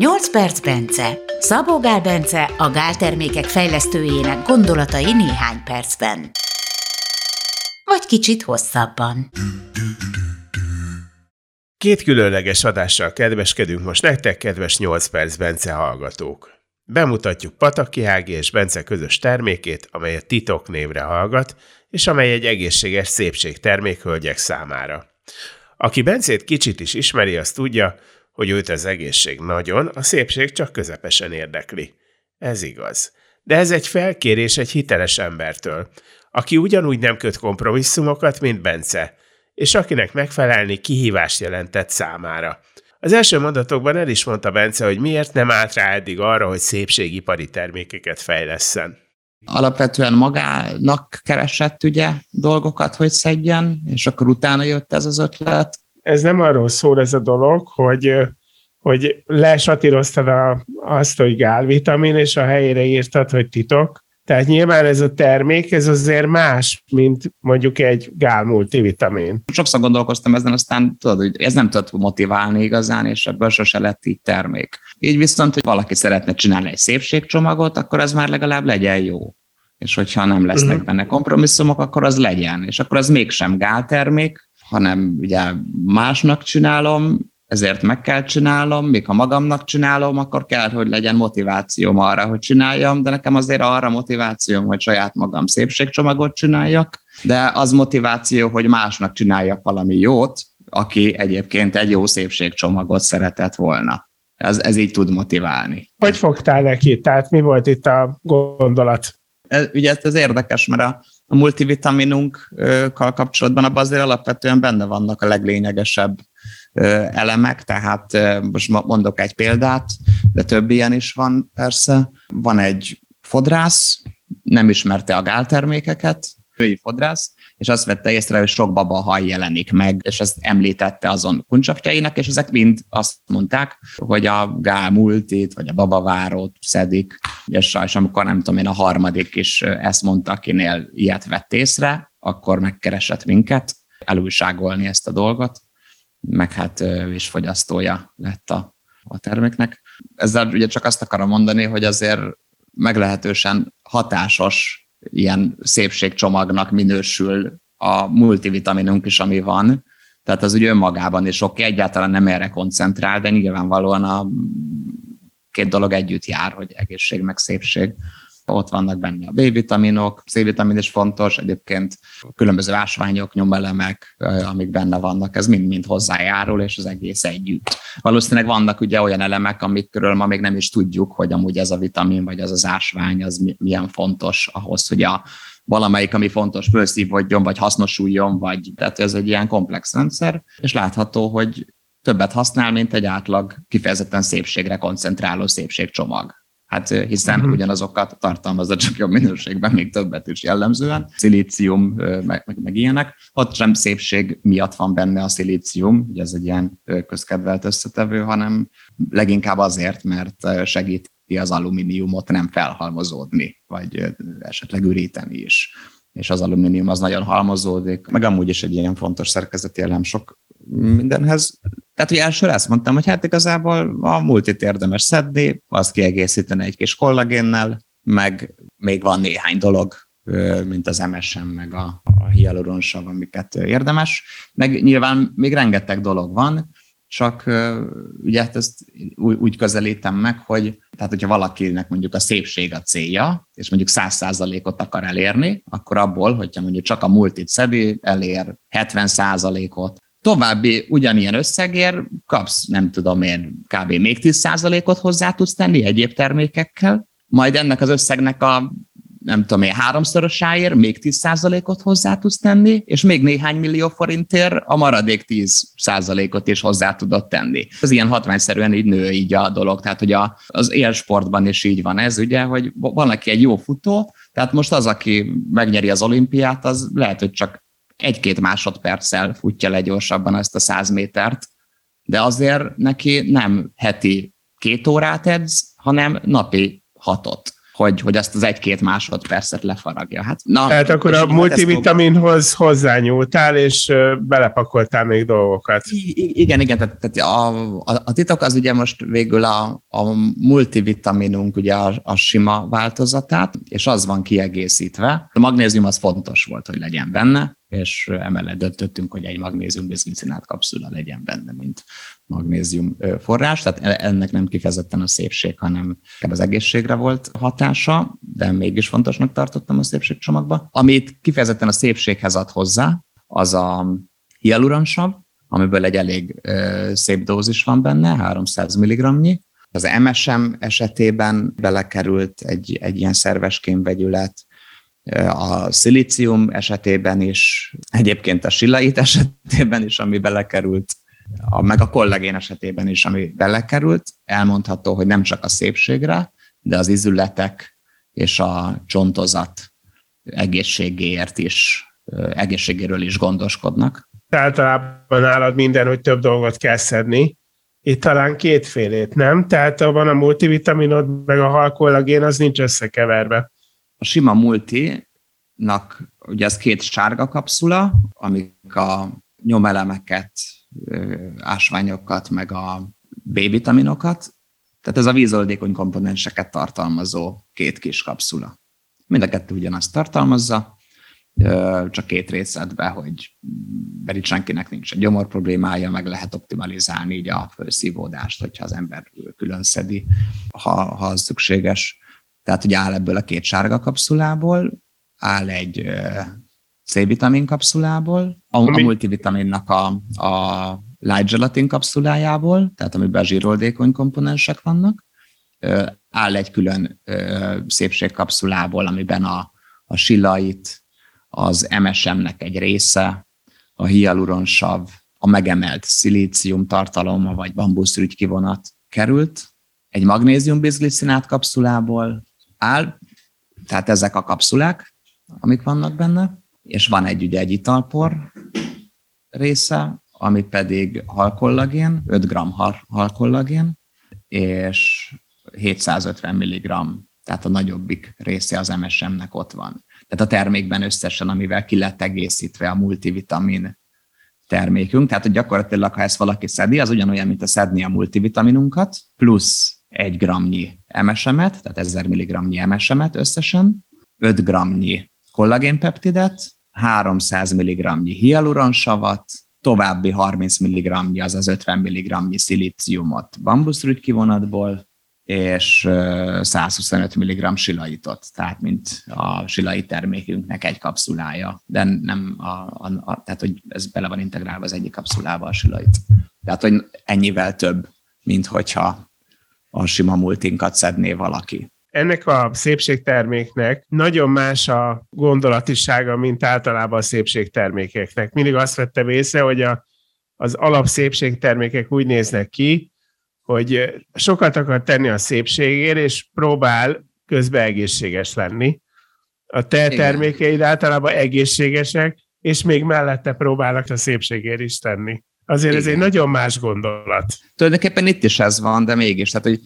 8 perc Bence. Szabó Gál Bence, a Gál termékek fejlesztőjének gondolatai néhány percben. Vagy kicsit hosszabban. Két különleges adással kedveskedünk most nektek, kedves 8 perc Bence hallgatók. Bemutatjuk Pataki Hági és Bence közös termékét, amely a Titok névre hallgat, és amely egy egészséges szépségtermék hölgyek számára. Aki Bencét kicsit is ismeri, az tudja, hogy őt az egészség nagyon, a szépség csak közepesen érdekli. Ez igaz. De ez egy felkérés egy hiteles embertől, aki ugyanúgy nem köt kompromisszumokat, mint Bence, és akinek megfelelni kihívást jelentett számára. Az első mondatokban el is mondta Bence, hogy miért nem állt rá eddig arra, hogy szépségipari termékeket fejlesszen. Alapvetően magának keresett ugye dolgokat, hogy szedjen, és akkor utána jött ez az ötlet. Ez nem arról szól ez a dolog, hogy hogy lesatíroztad a, azt, hogy gálvitamin, és a helyére írtad, hogy titok. Tehát nyilván ez a termék, ez azért más, mint mondjuk egy gál multivitamin. Sokszor gondolkoztam ezen, aztán tudod, hogy ez nem tud motiválni igazán, és ebből sose lett így termék. Így viszont, hogy valaki szeretne csinálni egy szépségcsomagot, akkor az már legalább legyen jó. És hogyha nem lesznek uh-huh. benne kompromisszumok, akkor az legyen. És akkor az mégsem gáltermék, hanem ugye másnak csinálom, ezért meg kell csinálnom, még ha magamnak csinálom, akkor kell, hogy legyen motivációm arra, hogy csináljam, de nekem azért arra motivációm, hogy saját magam szépségcsomagot csináljak, de az motiváció, hogy másnak csináljak valami jót, aki egyébként egy jó szépségcsomagot szeretett volna. Ez, ez így tud motiválni. Hogy fogtál neki? Tehát mi volt itt a gondolat? Ez, ugye ez érdekes, mert a, a multivitaminunkkal kapcsolatban abban azért alapvetően benne vannak a leglényegesebb elemek, tehát most mondok egy példát, de több ilyen is van persze. Van egy fodrász, nem ismerte a gáltermékeket, női fodrász, és azt vette észre, hogy sok baba haj jelenik meg, és ezt említette azon kuncsapjainak, és ezek mind azt mondták, hogy a gál multit, vagy a babavárót szedik, és, és amikor nem tudom én, a harmadik is ezt mondta, akinél ilyet vett észre, akkor megkeresett minket, elújságolni ezt a dolgot, meg hát ő is fogyasztója lett a, a terméknek. Ezzel ugye csak azt akarom mondani, hogy azért meglehetősen hatásos ilyen szépségcsomagnak minősül a multivitaminunk is, ami van. Tehát az ugye önmagában is oké, egyáltalán nem erre koncentrál, de nyilvánvalóan a két dolog együtt jár, hogy egészség meg szépség ott vannak benne a B-vitaminok, C-vitamin is fontos, egyébként különböző ásványok, nyomelemek, amik benne vannak, ez mind-mind hozzájárul, és az egész együtt. Valószínűleg vannak ugye olyan elemek, amikről ma még nem is tudjuk, hogy amúgy ez a vitamin, vagy az az ásvány, az milyen fontos ahhoz, hogy a valamelyik, ami fontos, fölszívódjon, vagy hasznosuljon, vagy tehát ez egy ilyen komplex rendszer, és látható, hogy többet használ, mint egy átlag kifejezetten szépségre koncentráló szépségcsomag. Hát hiszen uh-huh. ugyanazokat tartalmazza csak jobb minőségben, még többet is jellemzően. Szilícium, meg, meg, meg ilyenek. Ott sem szépség miatt van benne a szilícium, ugye ez egy ilyen közkedvelt összetevő, hanem leginkább azért, mert segíti az alumíniumot nem felhalmozódni, vagy esetleg üríteni is és az alumínium az nagyon halmozódik, meg amúgy is egy ilyen fontos szerkezeti elem sok mindenhez. Tehát, hogy elsőre azt mondtam, hogy hát igazából a multit érdemes szedni, azt kiegészíteni egy kis kollagénnel, meg még van néhány dolog, mint az MSM, meg a, a hialuronsav, amiket érdemes. Meg nyilván még rengeteg dolog van, csak ugye hát ezt úgy, közelítem meg, hogy tehát hogyha valakinek mondjuk a szépség a célja, és mondjuk 100%-ot akar elérni, akkor abból, hogyha mondjuk csak a multit szedi, elér 70%-ot, további ugyanilyen összegért kapsz, nem tudom én, kb. még 10%-ot hozzá tudsz tenni egyéb termékekkel, majd ennek az összegnek a nem tudom én, háromszorosáért még 10%-ot hozzá tudsz tenni, és még néhány millió forintért a maradék 10%-ot is hozzá tudod tenni. Ez ilyen hatványszerűen így nő így a dolog, tehát hogy a, az élsportban is így van ez, ugye, hogy van, aki egy jó futó, tehát most az, aki megnyeri az olimpiát, az lehet, hogy csak egy-két másodperccel futja le gyorsabban ezt a száz métert, de azért neki nem heti két órát edz, hanem napi hatot hogy, hogy azt az egy-két másodpercet lefaragja. Hát, na, Tehát akkor a multivitaminhoz hozzányúltál, és belepakoltál még dolgokat. I- igen, igen, tehát, tehát a, a, a titok az ugye most végül a, a multivitaminunk, ugye a, a sima változatát, és az van kiegészítve. A magnézium az fontos volt, hogy legyen benne, és emellett döntöttünk, hogy egy magnézium bizglicinát kapszula legyen benne, mint magnézium forrás, tehát e, ennek nem kifejezetten a szépség, hanem az egészségre volt hatása, de mégis fontosnak tartottam a szépségcsomagba. Amit kifejezetten a szépséghez ad hozzá, az a hialuronsav, amiből egy elég szép dózis van benne, 300 mg Az MSM esetében belekerült egy, egy ilyen szerves kémvegyület, a szilícium esetében is, egyébként a sillait esetében is, ami belekerült, a, meg a kollagén esetében is, ami belekerült, elmondható, hogy nem csak a szépségre, de az izületek és a csontozat egészségéért is, egészségéről is gondoskodnak. Általában nálad minden, hogy több dolgot kell szedni. Itt talán kétfélét, nem? Tehát van a multivitaminod, meg a halkollagén, az nincs összekeverve. A sima multinak ugye ez két sárga kapszula, amik a nyomelemeket, ásványokat, meg a B-vitaminokat, tehát ez a vízoldékony komponenseket tartalmazó két kis kapszula. Mind a kettő ugyanazt tartalmazza, csak két részletbe, hogy mert senkinek nincs egy gyomor problémája, meg lehet optimalizálni így a felszívódást, hogyha az ember külön szedi, ha, ha az szükséges. Tehát, hogy áll ebből a két sárga kapszulából, áll egy C-vitamin kapszulából, a, a multivitaminnak a, a light gelatin kapszulájából, tehát amiben zsíroldékony komponensek vannak, áll egy külön szépségkapszulából, amiben a, a sillait, az MSM-nek egy része, a hialuronsav, a megemelt szilícium tartaloma, vagy bambuszrügy kivonat került, egy magnézium bizglicinát kapszulából áll, tehát ezek a kapszulák, amik vannak benne, és van egy ugye egy italpor része, ami pedig halkollagén, 5 g halkollagén, és 750 mg, tehát a nagyobbik része az MSM-nek ott van. Tehát a termékben összesen, amivel ki lett egészítve a multivitamin termékünk, tehát hogy gyakorlatilag, ha ezt valaki szedi, az ugyanolyan, mint a szedni a multivitaminunkat, plusz egy gramnyi MSM-et, tehát 1000 mg MSM-et összesen, 5 gramnyi kollagénpeptidet, 300 mg hialuronsavat, további 30 mg, azaz 50 mg szilíciumot bambuszrügykivonatból, és 125 mg silaitot, tehát mint a silai termékünknek egy kapszulája, de nem a, a, a, tehát hogy ez bele van integrálva az egyik kapszulába a silait. Tehát, hogy ennyivel több, mint hogyha a sima multinkat szedné valaki ennek a szépségterméknek nagyon más a gondolatisága, mint általában a szépségtermékeknek. Mindig azt vettem észre, hogy a, az alap szépségtermékek úgy néznek ki, hogy sokat akar tenni a szépségért, és próbál közben egészséges lenni. A te Igen. termékeid általában egészségesek, és még mellette próbálnak a szépségért is tenni. Azért Igen. ez egy nagyon más gondolat. Tulajdonképpen itt is ez van, de mégis. Tehát, hogy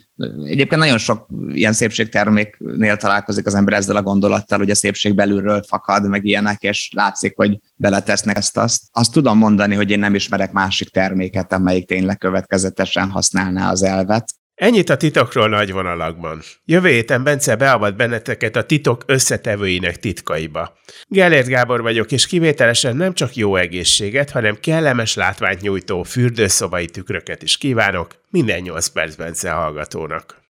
egyébként nagyon sok ilyen szépségterméknél találkozik az ember ezzel a gondolattal, hogy a szépség belülről fakad, meg ilyenek, és látszik, hogy beletesznek ezt-azt. Azt tudom mondani, hogy én nem ismerek másik terméket, amelyik tényleg következetesen használná az elvet. Ennyit a titokról nagy vonalakban. Jövő héten Bence beavat benneteket a titok összetevőinek titkaiba. Gellért Gábor vagyok, és kivételesen nem csak jó egészséget, hanem kellemes látványt nyújtó fürdőszobai tükröket is kívánok minden 8 perc Bence hallgatónak.